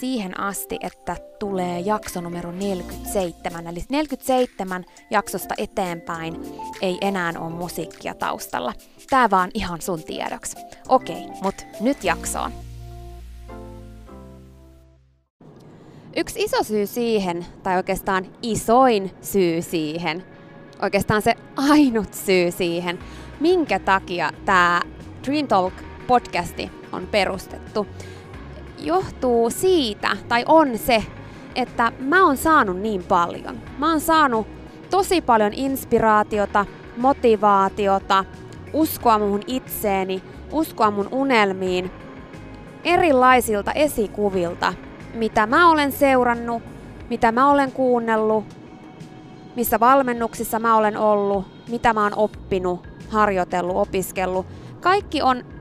siihen asti, että tulee jakso numero 47. Eli 47 jaksosta eteenpäin ei enää ole musiikkia taustalla. Tää vaan ihan sun tiedoksi. Okei, mut nyt jaksoon. Yksi iso syy siihen, tai oikeastaan isoin syy siihen, oikeastaan se ainut syy siihen, minkä takia tämä Dream Talk podcasti on perustettu, johtuu siitä, tai on se, että mä oon saanut niin paljon. Mä oon saanut tosi paljon inspiraatiota, motivaatiota, uskoa mun itseeni, uskoa mun unelmiin, erilaisilta esikuvilta, mitä mä olen seurannut, mitä mä olen kuunnellut, missä valmennuksissa mä olen ollut, mitä mä oon oppinut, harjoitellut, opiskellut. Kaikki on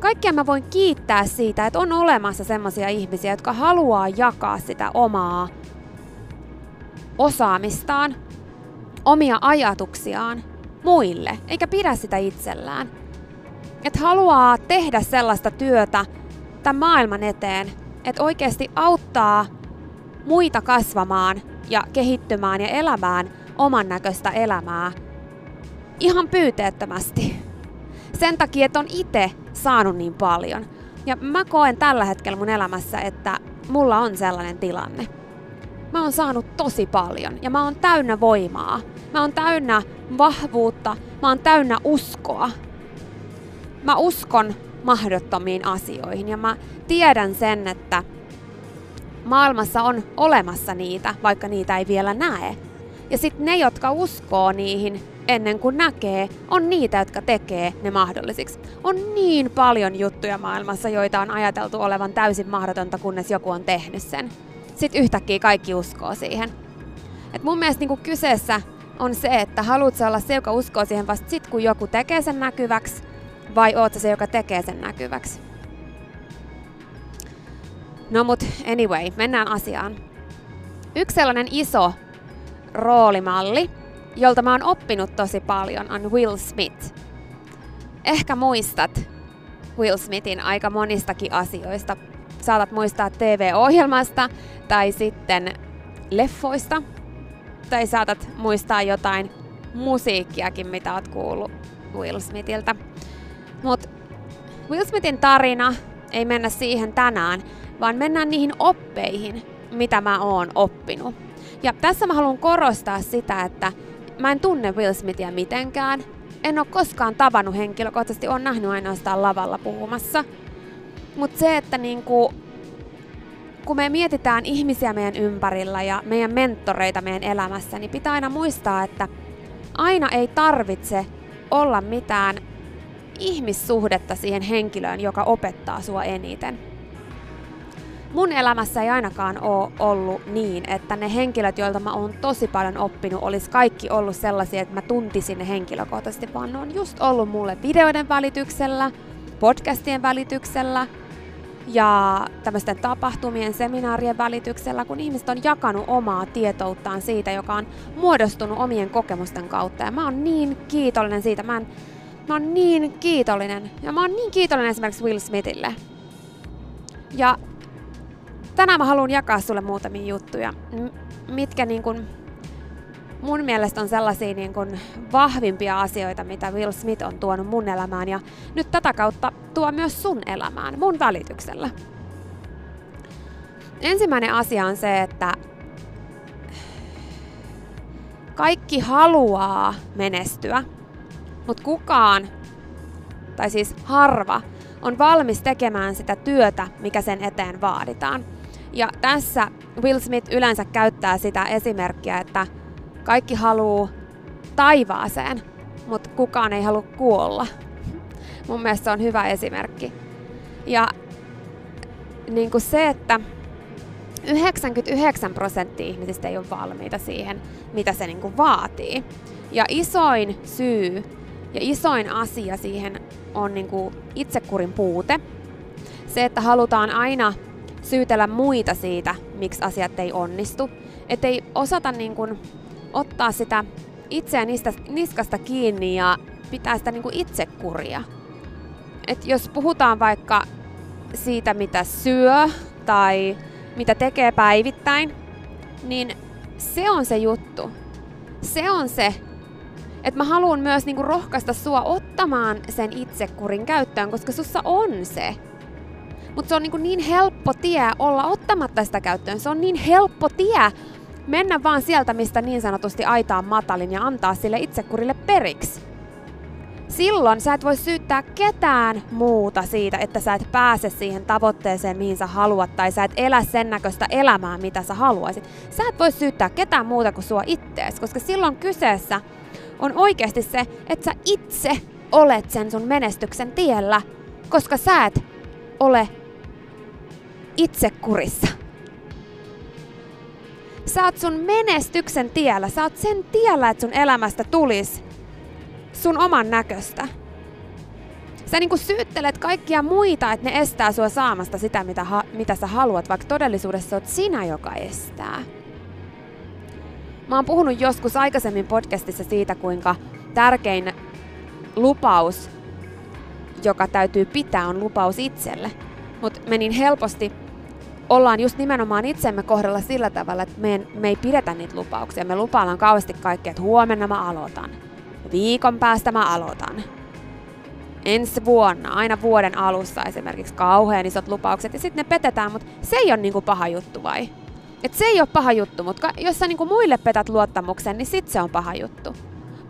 kaikkia mä voin kiittää siitä, että on olemassa sellaisia ihmisiä, jotka haluaa jakaa sitä omaa osaamistaan, omia ajatuksiaan muille, eikä pidä sitä itsellään. Että haluaa tehdä sellaista työtä tämän maailman eteen, että oikeasti auttaa muita kasvamaan ja kehittymään ja elämään oman näköistä elämää ihan pyyteettömästi. Sen takia, että on itse saanut niin paljon. Ja mä koen tällä hetkellä mun elämässä, että mulla on sellainen tilanne. Mä oon saanut tosi paljon ja mä oon täynnä voimaa. Mä oon täynnä vahvuutta, mä oon täynnä uskoa. Mä uskon mahdottomiin asioihin ja mä tiedän sen, että maailmassa on olemassa niitä, vaikka niitä ei vielä näe. Ja sitten ne, jotka uskoo niihin, ennen kuin näkee, on niitä, jotka tekee ne mahdollisiksi. On niin paljon juttuja maailmassa, joita on ajateltu olevan täysin mahdotonta, kunnes joku on tehnyt sen. Sitten yhtäkkiä kaikki uskoo siihen. Et mun mielestä niinku kyseessä on se, että haluatko olla se, joka uskoo siihen vasta sit, kun joku tekee sen näkyväksi, vai oot se, joka tekee sen näkyväksi. No mut anyway, mennään asiaan. Yksi sellainen iso roolimalli, jolta mä oon oppinut tosi paljon, on Will Smith. Ehkä muistat Will Smithin aika monistakin asioista. Saatat muistaa TV-ohjelmasta tai sitten leffoista. Tai saatat muistaa jotain musiikkiakin, mitä oot kuullut Will Smithiltä. Mut Will Smithin tarina ei mennä siihen tänään, vaan mennään niihin oppeihin, mitä mä oon oppinut. Ja tässä mä haluan korostaa sitä, että mä en tunne Will Smithia mitenkään. En ole koskaan tavannut henkilökohtaisesti, on nähnyt ainoastaan lavalla puhumassa. Mutta se, että niinku, kun me mietitään ihmisiä meidän ympärillä ja meidän mentoreita meidän elämässä, niin pitää aina muistaa, että aina ei tarvitse olla mitään ihmissuhdetta siihen henkilöön, joka opettaa sua eniten. Mun elämässä ei ainakaan ole ollut niin, että ne henkilöt, joilta mä oon tosi paljon oppinut, olisi kaikki ollut sellaisia, että mä tuntisin ne henkilökohtaisesti, vaan ne on just ollut mulle videoiden välityksellä, podcastien välityksellä ja tämmöisten tapahtumien, seminaarien välityksellä, kun ihmiset on jakanut omaa tietouttaan siitä, joka on muodostunut omien kokemusten kautta. Ja mä oon niin kiitollinen siitä. Mä, en, mä oon niin kiitollinen. Ja mä oon niin kiitollinen esimerkiksi Will Smithille. Ja tänään mä haluan jakaa sulle muutamia juttuja, mitkä niin kun mun mielestä on sellaisia niin kun vahvimpia asioita, mitä Will Smith on tuonut mun elämään ja nyt tätä kautta tuo myös sun elämään, mun välityksellä. Ensimmäinen asia on se, että kaikki haluaa menestyä, mutta kukaan, tai siis harva, on valmis tekemään sitä työtä, mikä sen eteen vaaditaan. Ja tässä Will Smith yleensä käyttää sitä esimerkkiä, että kaikki haluaa taivaaseen, mutta kukaan ei halua kuolla. Mun mielestä se on hyvä esimerkki. Ja niin kuin se, että 99 prosenttia ihmisistä ei ole valmiita siihen, mitä se niin kuin vaatii. Ja isoin syy ja isoin asia siihen on niin kuin itsekurin puute. Se, että halutaan aina syytellä muita siitä, miksi asiat ei onnistu. Että ei osata niin kuin, ottaa sitä itseä niistä, niskasta kiinni ja pitää sitä niin kuin itsekuria. Et jos puhutaan vaikka siitä, mitä syö tai mitä tekee päivittäin, niin se on se juttu. Se on se, että mä haluan myös niinku rohkaista sua ottamaan sen itsekurin käyttöön, koska sussa on se. Mutta se on niin, niin helppo tie olla ottamatta sitä käyttöön. Se on niin helppo tie mennä vaan sieltä, mistä niin sanotusti aitaa matalin ja antaa sille itsekurille periksi. Silloin sä et voi syyttää ketään muuta siitä, että sä et pääse siihen tavoitteeseen, mihin sä haluat, tai sä et elä sen näköistä elämää, mitä sä haluaisit. Sä et voi syyttää ketään muuta kuin sua ittees, koska silloin kyseessä on oikeasti se, että sä itse olet sen sun menestyksen tiellä, koska sä et ole itsekurissa. Sä oot sun menestyksen tiellä. Sä oot sen tiellä, että sun elämästä tulis sun oman näköistä. Sä niinku syyttelet kaikkia muita, että ne estää sua saamasta sitä, mitä, ha- mitä sä haluat, vaikka todellisuudessa oot sinä, joka estää. Mä oon puhunut joskus aikaisemmin podcastissa siitä, kuinka tärkein lupaus, joka täytyy pitää, on lupaus itselle. Mutta me niin helposti ollaan just nimenomaan itsemme kohdalla sillä tavalla, että me, en, me ei pidetä niitä lupauksia. Me lupaillaan kauheasti kaikkea, että huomenna mä aloitan. Viikon päästä mä aloitan. Ensi vuonna, aina vuoden alussa esimerkiksi kauhean isot lupaukset ja sitten ne petetään, mutta se ei ole niinku paha juttu vai? Et se ei ole paha juttu, mutta jos sä niinku muille petät luottamuksen, niin sit se on paha juttu.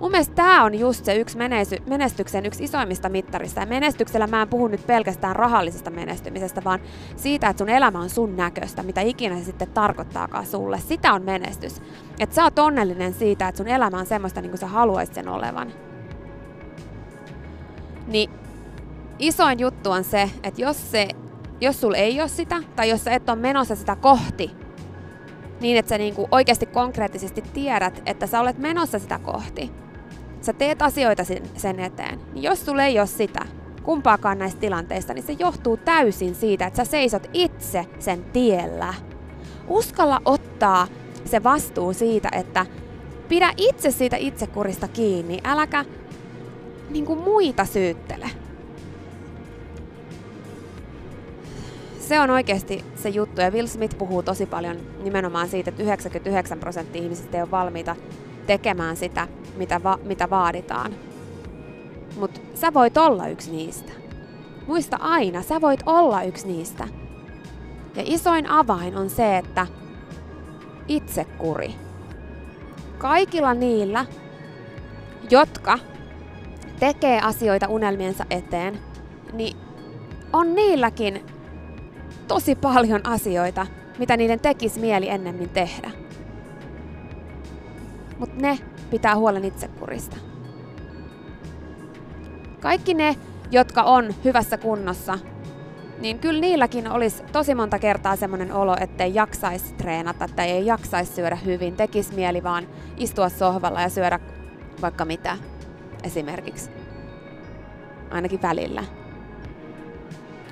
Mun mielestä tämä on just se yksi menestyksen yksi isoimmista mittarista. Ja menestyksellä mä en puhu nyt pelkästään rahallisesta menestymisestä, vaan siitä, että sun elämä on sun näköistä, mitä ikinä se sitten tarkoittaakaan sulle. Sitä on menestys. Että sä oot onnellinen siitä, että sun elämä on semmoista, niin kuin sä haluaisit sen olevan. Niin isoin juttu on se, että jos, se, jos sul ei ole sitä, tai jos sä et ole menossa sitä kohti, niin että sä niinku oikeasti konkreettisesti tiedät, että sä olet menossa sitä kohti, sä teet asioita sen eteen, niin jos sulla ei ole sitä, kumpaakaan näistä tilanteista, niin se johtuu täysin siitä, että sä seisot itse sen tiellä. Uskalla ottaa se vastuu siitä, että pidä itse siitä itsekurista kiinni, äläkä niin kuin muita syyttele. Se on oikeasti se juttu, ja Will Smith puhuu tosi paljon nimenomaan siitä, että 99 prosenttia ihmisistä ei ole valmiita tekemään sitä, mitä, va- mitä vaaditaan. Mutta sä voit olla yksi niistä. Muista aina, sä voit olla yksi niistä. Ja isoin avain on se, että itsekuri. Kaikilla niillä, jotka tekee asioita unelmiensa eteen, niin on niilläkin tosi paljon asioita, mitä niiden tekisi mieli ennemmin tehdä. Mutta ne pitää huolen itsekurista. Kaikki ne, jotka on hyvässä kunnossa, niin kyllä niilläkin olisi tosi monta kertaa semmoinen olo, ettei jaksaisi treenata tai ei jaksaisi syödä hyvin, tekisi mieli vaan istua sohvalla ja syödä vaikka mitä esimerkiksi. Ainakin välillä.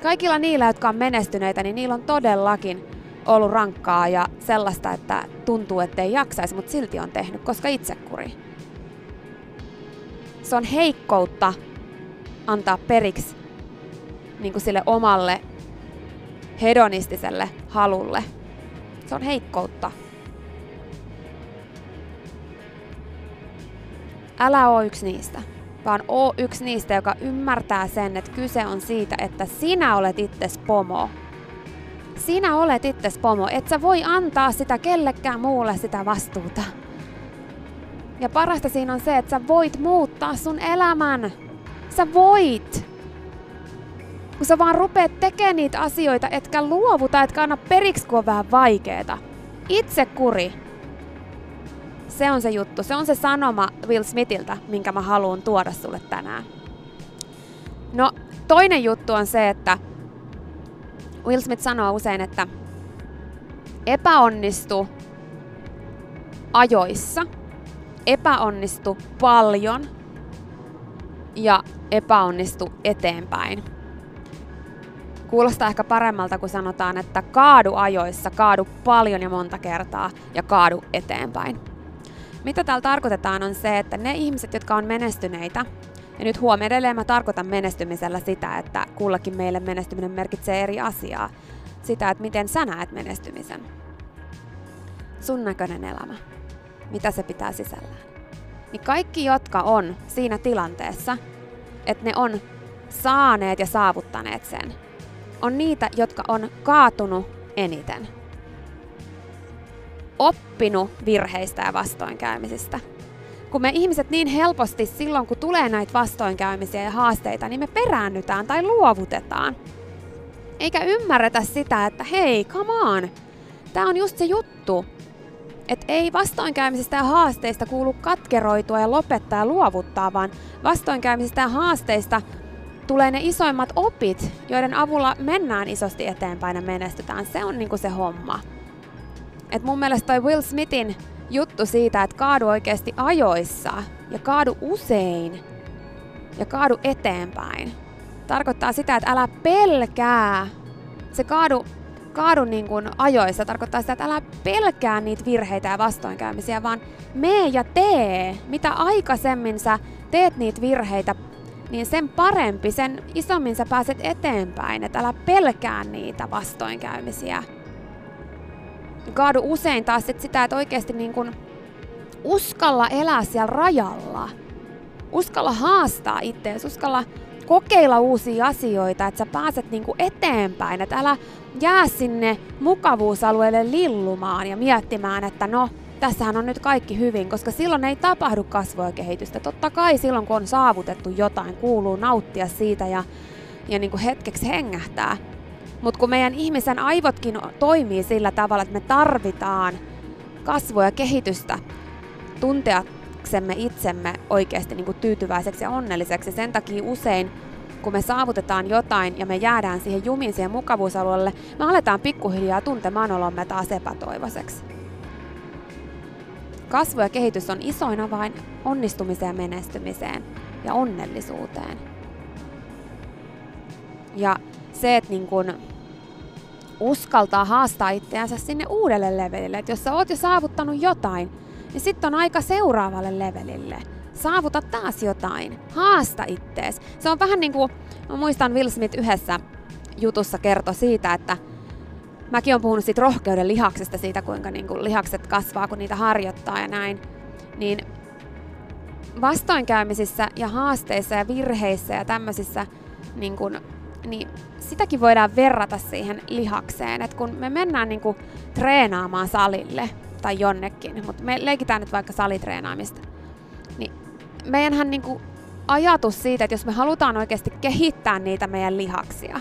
Kaikilla niillä, jotka on menestyneitä, niin niillä on todellakin ollut rankkaa ja sellaista, että tuntuu, ettei jaksaisi, mutta silti on tehnyt, koska itsekuri. Se on heikkoutta antaa periksi niin kuin sille omalle hedonistiselle halulle. Se on heikkoutta. Älä oo yksi niistä, vaan oo yksi niistä, joka ymmärtää sen, että kyse on siitä, että sinä olet itses pomo. Sinä olet itses pomo, et sä voi antaa sitä kellekään muulle sitä vastuuta. Ja parasta siinä on se, että sä voit muuttaa sun elämän. Sä voit! Kun sä vaan rupeat tekemään niitä asioita, etkä luovuta, etkä anna periksi, kun on vähän vaikeeta. Itse kuri. Se on se juttu. Se on se sanoma Will Smithiltä, minkä mä haluan tuoda sulle tänään. No, toinen juttu on se, että Will Smith sanoo usein, että epäonnistu ajoissa, epäonnistu paljon ja epäonnistu eteenpäin. Kuulostaa ehkä paremmalta, kun sanotaan, että kaadu ajoissa, kaadu paljon ja monta kertaa ja kaadu eteenpäin. Mitä täällä tarkoitetaan on se, että ne ihmiset, jotka on menestyneitä, ja nyt huomioon edelleen mä tarkoitan menestymisellä sitä, että kullakin meille menestyminen merkitsee eri asiaa. Sitä, että miten sä näet menestymisen. Sun näköinen elämä. Mitä se pitää sisällään. Niin kaikki, jotka on siinä tilanteessa, että ne on saaneet ja saavuttaneet sen, on niitä, jotka on kaatunut eniten. Oppinut virheistä ja vastoinkäymisistä. Kun me ihmiset niin helposti silloin, kun tulee näitä vastoinkäymisiä ja haasteita, niin me peräännytään tai luovutetaan. Eikä ymmärretä sitä, että hei, come on, tämä on just se juttu. Että ei vastoinkäymisistä ja haasteista kuulu katkeroitua ja lopettaa ja luovuttaa, vaan vastoinkäymisistä ja haasteista tulee ne isoimmat opit, joiden avulla mennään isosti eteenpäin ja menestytään. Se on niinku se homma. Et mun mielestä toi Will Smithin juttu siitä, että kaadu oikeasti ajoissa ja kaadu usein ja kaadu eteenpäin, tarkoittaa sitä, että älä pelkää. Se kaadu, kaadu niin kuin ajoissa tarkoittaa sitä, että älä pelkää niitä virheitä ja vastoinkäymisiä, vaan mee ja tee. Mitä aikaisemmin sä teet niitä virheitä, niin sen parempi, sen isommin sä pääset eteenpäin, että älä pelkää niitä vastoinkäymisiä. Kaadu usein taas sit sitä, että oikeasti niin kun uskalla elää siellä rajalla. Uskalla haastaa itseäsi, uskalla kokeilla uusia asioita, että sä pääset niinku eteenpäin, että älä jää sinne mukavuusalueelle lillumaan ja miettimään, että no, tässähän on nyt kaikki hyvin, koska silloin ei tapahdu kasvua ja kehitystä. Totta kai silloin, kun on saavutettu jotain, kuuluu nauttia siitä ja, ja niin kuin hetkeksi hengähtää. Mutta kun meidän ihmisen aivotkin toimii sillä tavalla, että me tarvitaan kasvua ja kehitystä tunteaksemme itsemme oikeasti niin kuin tyytyväiseksi ja onnelliseksi. Sen takia usein kun me saavutetaan jotain ja me jäädään siihen jumiin siihen mukavuusalueelle, me aletaan pikkuhiljaa tuntemaan olomme taas epätoivoiseksi. Kasvu ja kehitys on isoin avain onnistumiseen, menestymiseen ja onnellisuuteen. Ja se, että niin kun uskaltaa haastaa itseänsä sinne uudelle levelille. Että jos sä oot jo saavuttanut jotain, niin sitten on aika seuraavalle levelille. Saavuta taas jotain. Haasta ittees. Se on vähän niin kuin, mä muistan Will Smith yhdessä jutussa kertoi siitä, että mäkin olen puhunut siitä rohkeuden lihaksesta, siitä kuinka niin kuin lihakset kasvaa, kun niitä harjoittaa ja näin. Niin vastoinkäymisissä ja haasteissa ja virheissä ja tämmöisissä, niin, kun, niin sitäkin voidaan verrata siihen lihakseen. että kun me mennään niin kuin treenaamaan salille tai jonnekin, mutta me leikitään nyt vaikka salitreenaamista, niin meidänhän niin kuin ajatus siitä, että jos me halutaan oikeasti kehittää niitä meidän lihaksia,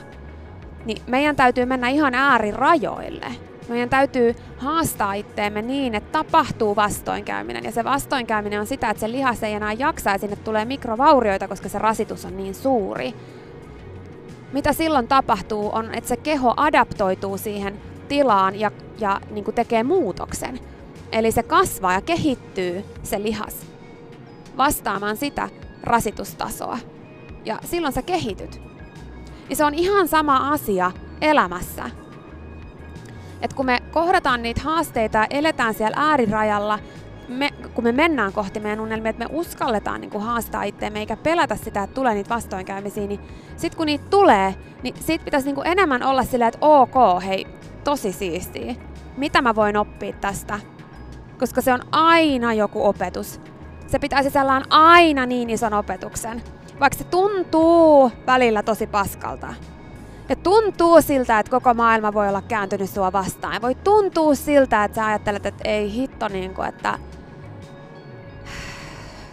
niin meidän täytyy mennä ihan äärirajoille. Meidän täytyy haastaa itteemme niin, että tapahtuu vastoinkäyminen. Ja se vastoinkäyminen on sitä, että se lihas ei enää jaksa ja sinne tulee mikrovaurioita, koska se rasitus on niin suuri. Mitä silloin tapahtuu on, että se keho adaptoituu siihen tilaan ja, ja niin kuin tekee muutoksen. Eli se kasvaa ja kehittyy se lihas vastaamaan sitä rasitustasoa. Ja silloin sä kehityt. Ja se on ihan sama asia elämässä. Et kun me kohdataan niitä haasteita ja eletään siellä äärirajalla, me, kun me mennään kohti meidän unelmia, että me uskalletaan niin kuin haastaa itseämme eikä pelätä sitä, että tulee niitä vastoinkäymisiä, niin sitten kun niitä tulee, niin sit pitäisi niin kuin enemmän olla silleen, että ok, hei, tosi siistiä. Mitä mä voin oppia tästä? Koska se on aina joku opetus. Se pitää sisällään aina niin ison opetuksen. Vaikka se tuntuu välillä tosi paskalta. Ja tuntuu siltä, että koko maailma voi olla kääntynyt sua vastaan. Voi tuntua siltä, että sä ajattelet, että ei hitto, niin kuin, että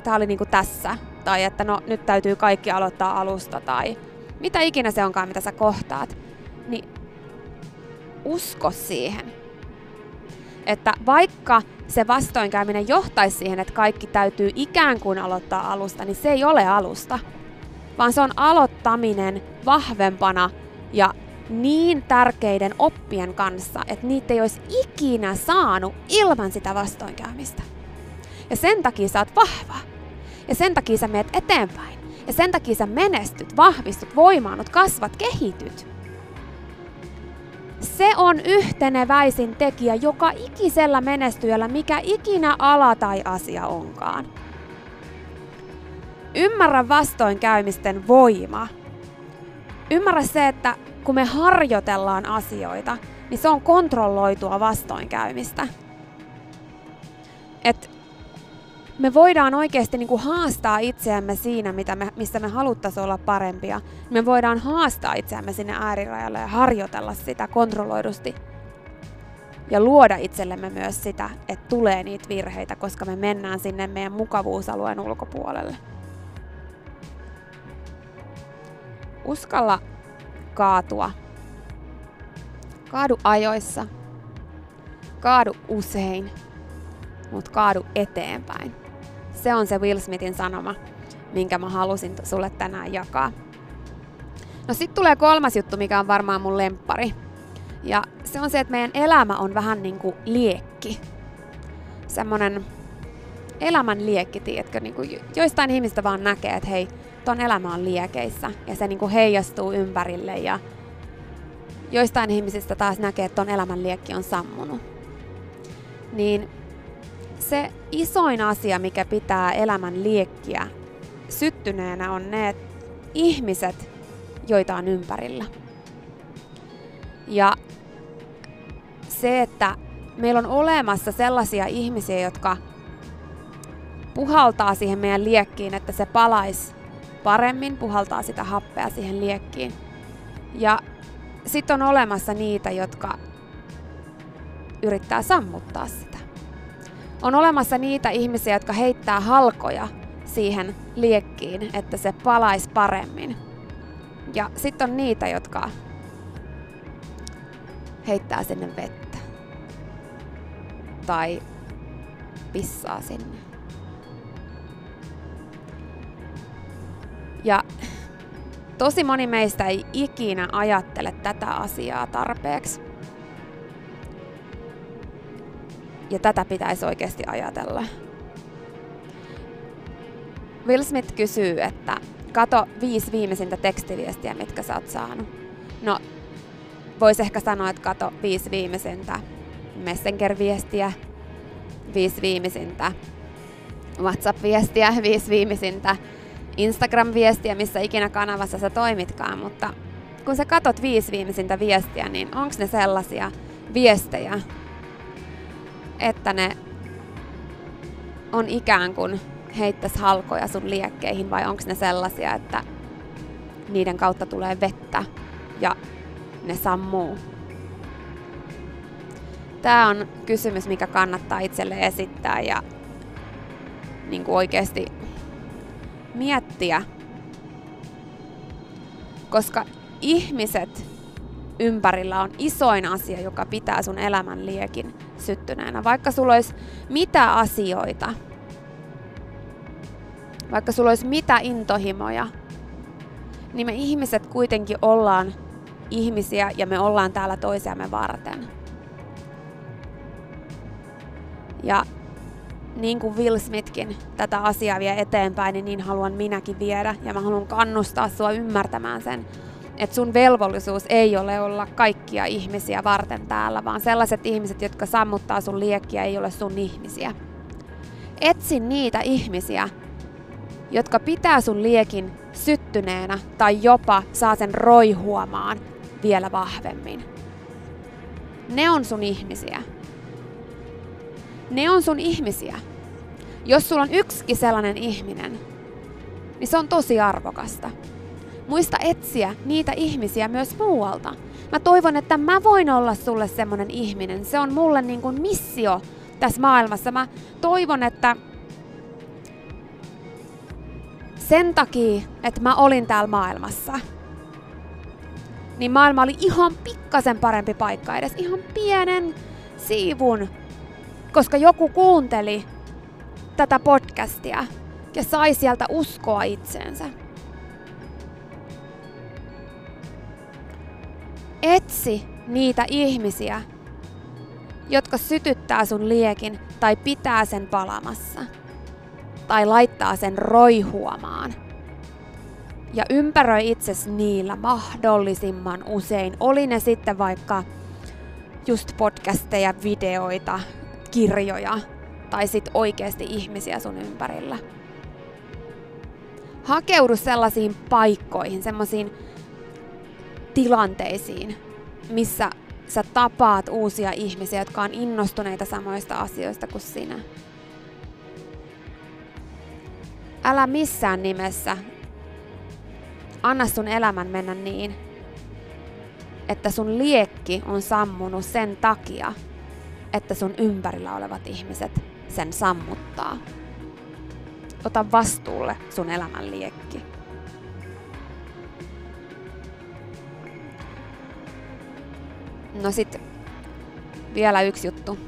tämä oli niin kuin tässä. Tai että no nyt täytyy kaikki aloittaa alusta. Tai mitä ikinä se onkaan, mitä sä kohtaat. Niin usko siihen. Että vaikka se vastoinkäyminen johtaisi siihen, että kaikki täytyy ikään kuin aloittaa alusta, niin se ei ole alusta. Vaan se on aloittaminen vahvempana ja niin tärkeiden oppien kanssa, että niitä ei olisi ikinä saanut ilman sitä vastoinkäymistä. Ja sen takia sä oot vahva. Ja sen takia sä meet eteenpäin. Ja sen takia sä menestyt, vahvistut, voimaannut, kasvat, kehityt. Se on yhteneväisin tekijä joka ikisellä menestyjällä, mikä ikinä ala tai asia onkaan. Ymmärrä vastoinkäymisten voima ymmärrä se, että kun me harjoitellaan asioita, niin se on kontrolloitua vastoinkäymistä. Et me voidaan oikeasti niin kuin haastaa itseämme siinä, mitä me, missä me haluttaisiin olla parempia. Me voidaan haastaa itseämme sinne äärirajalle ja harjoitella sitä kontrolloidusti. Ja luoda itsellemme myös sitä, että tulee niitä virheitä, koska me mennään sinne meidän mukavuusalueen ulkopuolelle. Uskalla kaatua. Kaadu ajoissa. Kaadu usein, mutta kaadu eteenpäin. Se on se Will Smithin sanoma, minkä mä halusin sulle tänään jakaa. No sit tulee kolmas juttu, mikä on varmaan mun lempari. Ja se on se, että meidän elämä on vähän niin kuin liekki. Semmonen elämän liekki, tiedätkö? Niin kuin joistain ihmistä vaan näkee, että hei, ton elämä on liekeissä ja se niin kuin heijastuu ympärille ja joistain ihmisistä taas näkee, että ton elämän liekki on sammunut. Niin se isoin asia, mikä pitää elämän liekkiä syttyneenä on ne ihmiset, joita on ympärillä. Ja se, että meillä on olemassa sellaisia ihmisiä, jotka puhaltaa siihen meidän liekkiin, että se palaisi paremmin, puhaltaa sitä happea siihen liekkiin. Ja sitten on olemassa niitä, jotka yrittää sammuttaa sitä. On olemassa niitä ihmisiä, jotka heittää halkoja siihen liekkiin, että se palaisi paremmin. Ja sitten on niitä, jotka heittää sinne vettä. Tai pissaa sinne. Ja tosi moni meistä ei ikinä ajattele tätä asiaa tarpeeksi. Ja tätä pitäisi oikeasti ajatella. Will Smith kysyy, että kato viisi viimeisintä tekstiviestiä, mitkä sä oot saanut. No, vois ehkä sanoa, että kato viisi viimeisintä Messenger-viestiä, viisi viimeisintä WhatsApp-viestiä, viisi viimeisintä Instagram-viestiä, missä ikinä kanavassa sä toimitkaan, mutta kun sä katot viisi viimeisintä viestiä, niin onko ne sellaisia viestejä, että ne on ikään kuin heittäis halkoja sun liekkeihin vai onko ne sellaisia, että niiden kautta tulee vettä ja ne sammuu? Tämä on kysymys, mikä kannattaa itselle esittää ja niin kuin oikeasti miettiä, koska ihmiset ympärillä on isoin asia, joka pitää sun elämän liekin syttyneenä. Vaikka sulla olisi mitä asioita, vaikka sulla olisi mitä intohimoja, niin me ihmiset kuitenkin ollaan ihmisiä ja me ollaan täällä toisiamme varten. Ja niin kuin Will Smithkin tätä asiaa vie eteenpäin, niin, niin haluan minäkin viedä. Ja mä haluan kannustaa sua ymmärtämään sen, että sun velvollisuus ei ole olla kaikkia ihmisiä varten täällä, vaan sellaiset ihmiset, jotka sammuttaa sun liekkiä, ei ole sun ihmisiä. Etsi niitä ihmisiä, jotka pitää sun liekin syttyneenä tai jopa saa sen roihuamaan vielä vahvemmin. Ne on sun ihmisiä. Ne on sun ihmisiä. Jos sulla on yksikin sellainen ihminen, niin se on tosi arvokasta. Muista etsiä niitä ihmisiä myös muualta. Mä toivon, että mä voin olla sulle semmonen ihminen. Se on mulle niin kuin missio tässä maailmassa. Mä toivon, että sen takia, että mä olin täällä maailmassa, niin maailma oli ihan pikkasen parempi paikka, edes ihan pienen siivun, koska joku kuunteli tätä podcastia ja sai sieltä uskoa itseensä. Etsi niitä ihmisiä, jotka sytyttää sun liekin tai pitää sen palamassa tai laittaa sen roihuamaan. Ja ympäröi itsesi niillä mahdollisimman usein. Oli ne sitten vaikka just podcasteja, videoita, kirjoja tai sit oikeasti ihmisiä sun ympärillä. Hakeudu sellaisiin paikkoihin, sellaisiin tilanteisiin, missä sä tapaat uusia ihmisiä, jotka on innostuneita samoista asioista kuin sinä. Älä missään nimessä anna sun elämän mennä niin, että sun liekki on sammunut sen takia, että sun ympärillä olevat ihmiset sen sammuttaa. Ota vastuulle sun elämän liekki. No sit vielä yksi juttu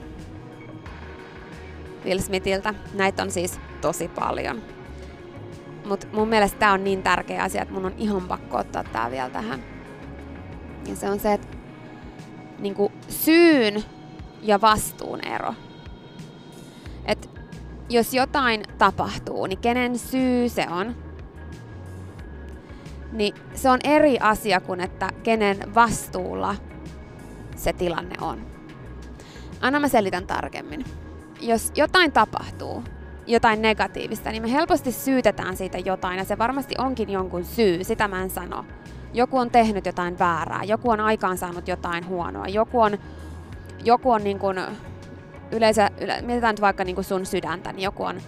Will Smithiltä. Näitä on siis tosi paljon. Mutta mun mielestä tämä on niin tärkeä asia, että mun on ihan pakko ottaa tää vielä tähän. Ja se on se, että niinku syyn ja vastuun ero. Et jos jotain tapahtuu, niin kenen syy se on? Niin se on eri asia kuin että kenen vastuulla se tilanne on. Anna mä selitän tarkemmin. Jos jotain tapahtuu, jotain negatiivista, niin me helposti syytetään siitä jotain, ja se varmasti onkin jonkun syy, sitä mä en sano. Joku on tehnyt jotain väärää, joku on aikaansaanut jotain huonoa, joku on, joku on niin kuin, yleensä, yle, mietitään nyt vaikka niin kuin sun sydäntä, niin joku on,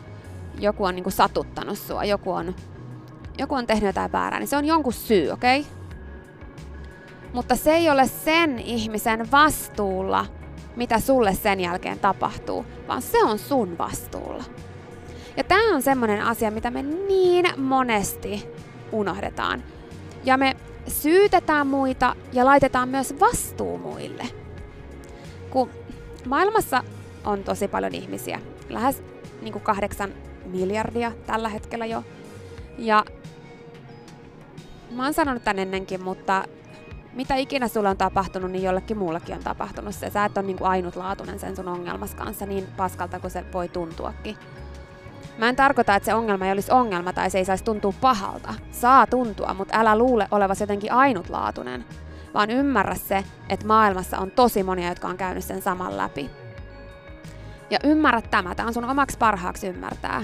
joku on niin kuin satuttanut sua, joku on, joku on tehnyt jotain väärää, niin se on jonkun syy, okei? Okay? Mutta se ei ole sen ihmisen vastuulla, mitä sulle sen jälkeen tapahtuu, vaan se on sun vastuulla. Ja tämä on semmoinen asia, mitä me niin monesti unohdetaan. Ja me syytetään muita ja laitetaan myös vastuu muille. Kun maailmassa on tosi paljon ihmisiä, lähes niin kuin kahdeksan miljardia tällä hetkellä jo. Ja mä oon sanonut tän ennenkin, mutta mitä ikinä sulle on tapahtunut, niin jollekin muullekin on tapahtunut se. Sä et ole niin kuin ainutlaatuinen sen sun ongelmas kanssa niin paskalta kuin se voi tuntuakin. Mä en tarkoita, että se ongelma ei olisi ongelma tai se ei saisi tuntua pahalta. Saa tuntua, mutta älä luule olevasi jotenkin ainutlaatuinen. Vaan ymmärrä se, että maailmassa on tosi monia, jotka on käynyt sen saman läpi. Ja ymmärrä tämä, tämä on sun omaksi parhaaksi ymmärtää.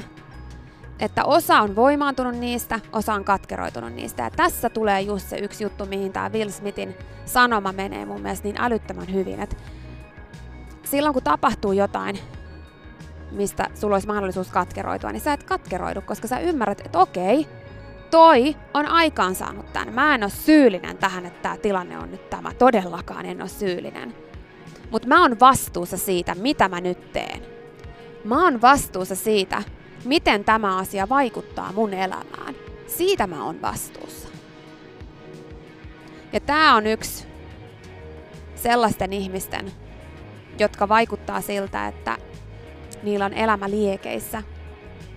Että osa on voimaantunut niistä, osa on katkeroitunut niistä. Ja tässä tulee just se yksi juttu, mihin tämä Will Smithin sanoma menee mun mielestä niin älyttömän hyvin. Että silloin kun tapahtuu jotain, mistä sulla olisi mahdollisuus katkeroitua, niin sä et katkeroidu, koska sä ymmärrät, että okei, toi on aikaansaanut tämän. Mä en ole syyllinen tähän, että tämä tilanne on nyt tämä. Todellakaan en ole syyllinen. Mutta mä oon vastuussa siitä, mitä mä nyt teen. Mä oon vastuussa siitä, miten tämä asia vaikuttaa mun elämään. Siitä mä oon vastuussa. Ja tämä on yksi sellaisten ihmisten, jotka vaikuttaa siltä, että niillä on elämä liekeissä,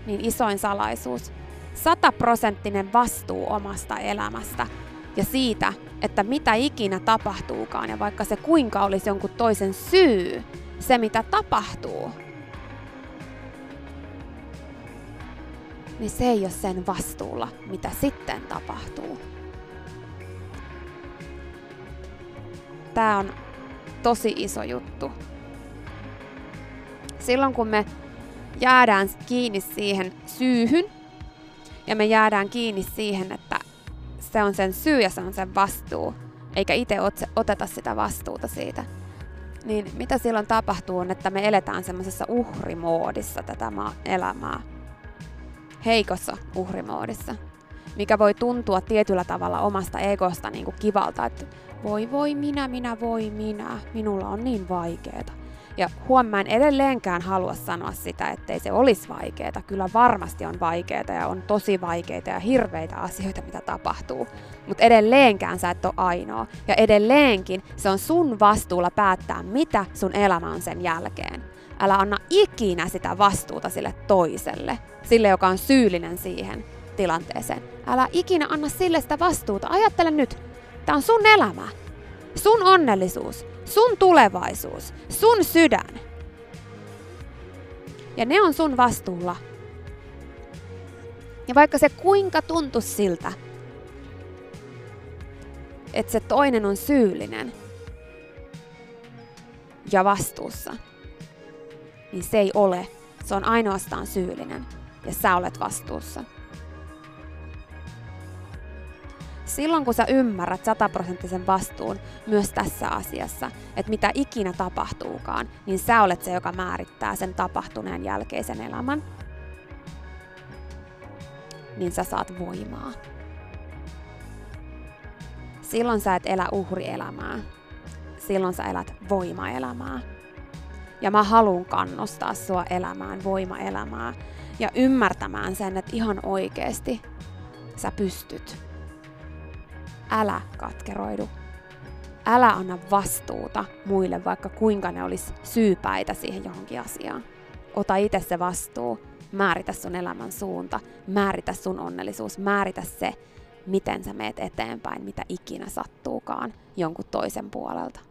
niin isoin salaisuus. Sataprosenttinen vastuu omasta elämästä ja siitä, että mitä ikinä tapahtuukaan ja vaikka se kuinka olisi jonkun toisen syy, se mitä tapahtuu, niin se ei ole sen vastuulla, mitä sitten tapahtuu. Tämä on tosi iso juttu. Silloin kun me jäädään kiinni siihen syyhyn ja me jäädään kiinni siihen, että se on sen syy ja se on sen vastuu, eikä itse oteta sitä vastuuta siitä, niin mitä silloin tapahtuu on, että me eletään semmoisessa uhrimoodissa tätä elämää. Heikossa uhrimoodissa, mikä voi tuntua tietyllä tavalla omasta egosta niin kuin kivalta, että voi voi minä, minä voi minä, minulla on niin vaikeeta. Ja huomaan edelleenkään halua sanoa sitä, ettei se olisi vaikeaa. Kyllä varmasti on vaikeaa ja on tosi vaikeita ja hirveitä asioita, mitä tapahtuu. Mutta edelleenkään sä et ole ainoa. Ja edelleenkin se on sun vastuulla päättää, mitä sun elämä on sen jälkeen. Älä anna ikinä sitä vastuuta sille toiselle, sille joka on syyllinen siihen tilanteeseen. Älä ikinä anna sille sitä vastuuta. Ajattele nyt, tämä on sun elämä. Sun onnellisuus, sun tulevaisuus, sun sydän. Ja ne on sun vastuulla. Ja vaikka se kuinka tuntuu siltä, että se toinen on syyllinen ja vastuussa, niin se ei ole. Se on ainoastaan syyllinen ja sä olet vastuussa. silloin kun sä ymmärrät sataprosenttisen vastuun myös tässä asiassa, että mitä ikinä tapahtuukaan, niin sä olet se, joka määrittää sen tapahtuneen jälkeisen elämän, niin sä saat voimaa. Silloin sä et elä uhrielämää. Silloin sä elät voimaelämää. Ja mä haluan kannustaa sua elämään voimaelämää ja ymmärtämään sen, että ihan oikeesti sä pystyt älä katkeroidu. Älä anna vastuuta muille, vaikka kuinka ne olisi syypäitä siihen johonkin asiaan. Ota itse se vastuu, määritä sun elämän suunta, määritä sun onnellisuus, määritä se, miten sä meet eteenpäin, mitä ikinä sattuukaan jonkun toisen puolelta.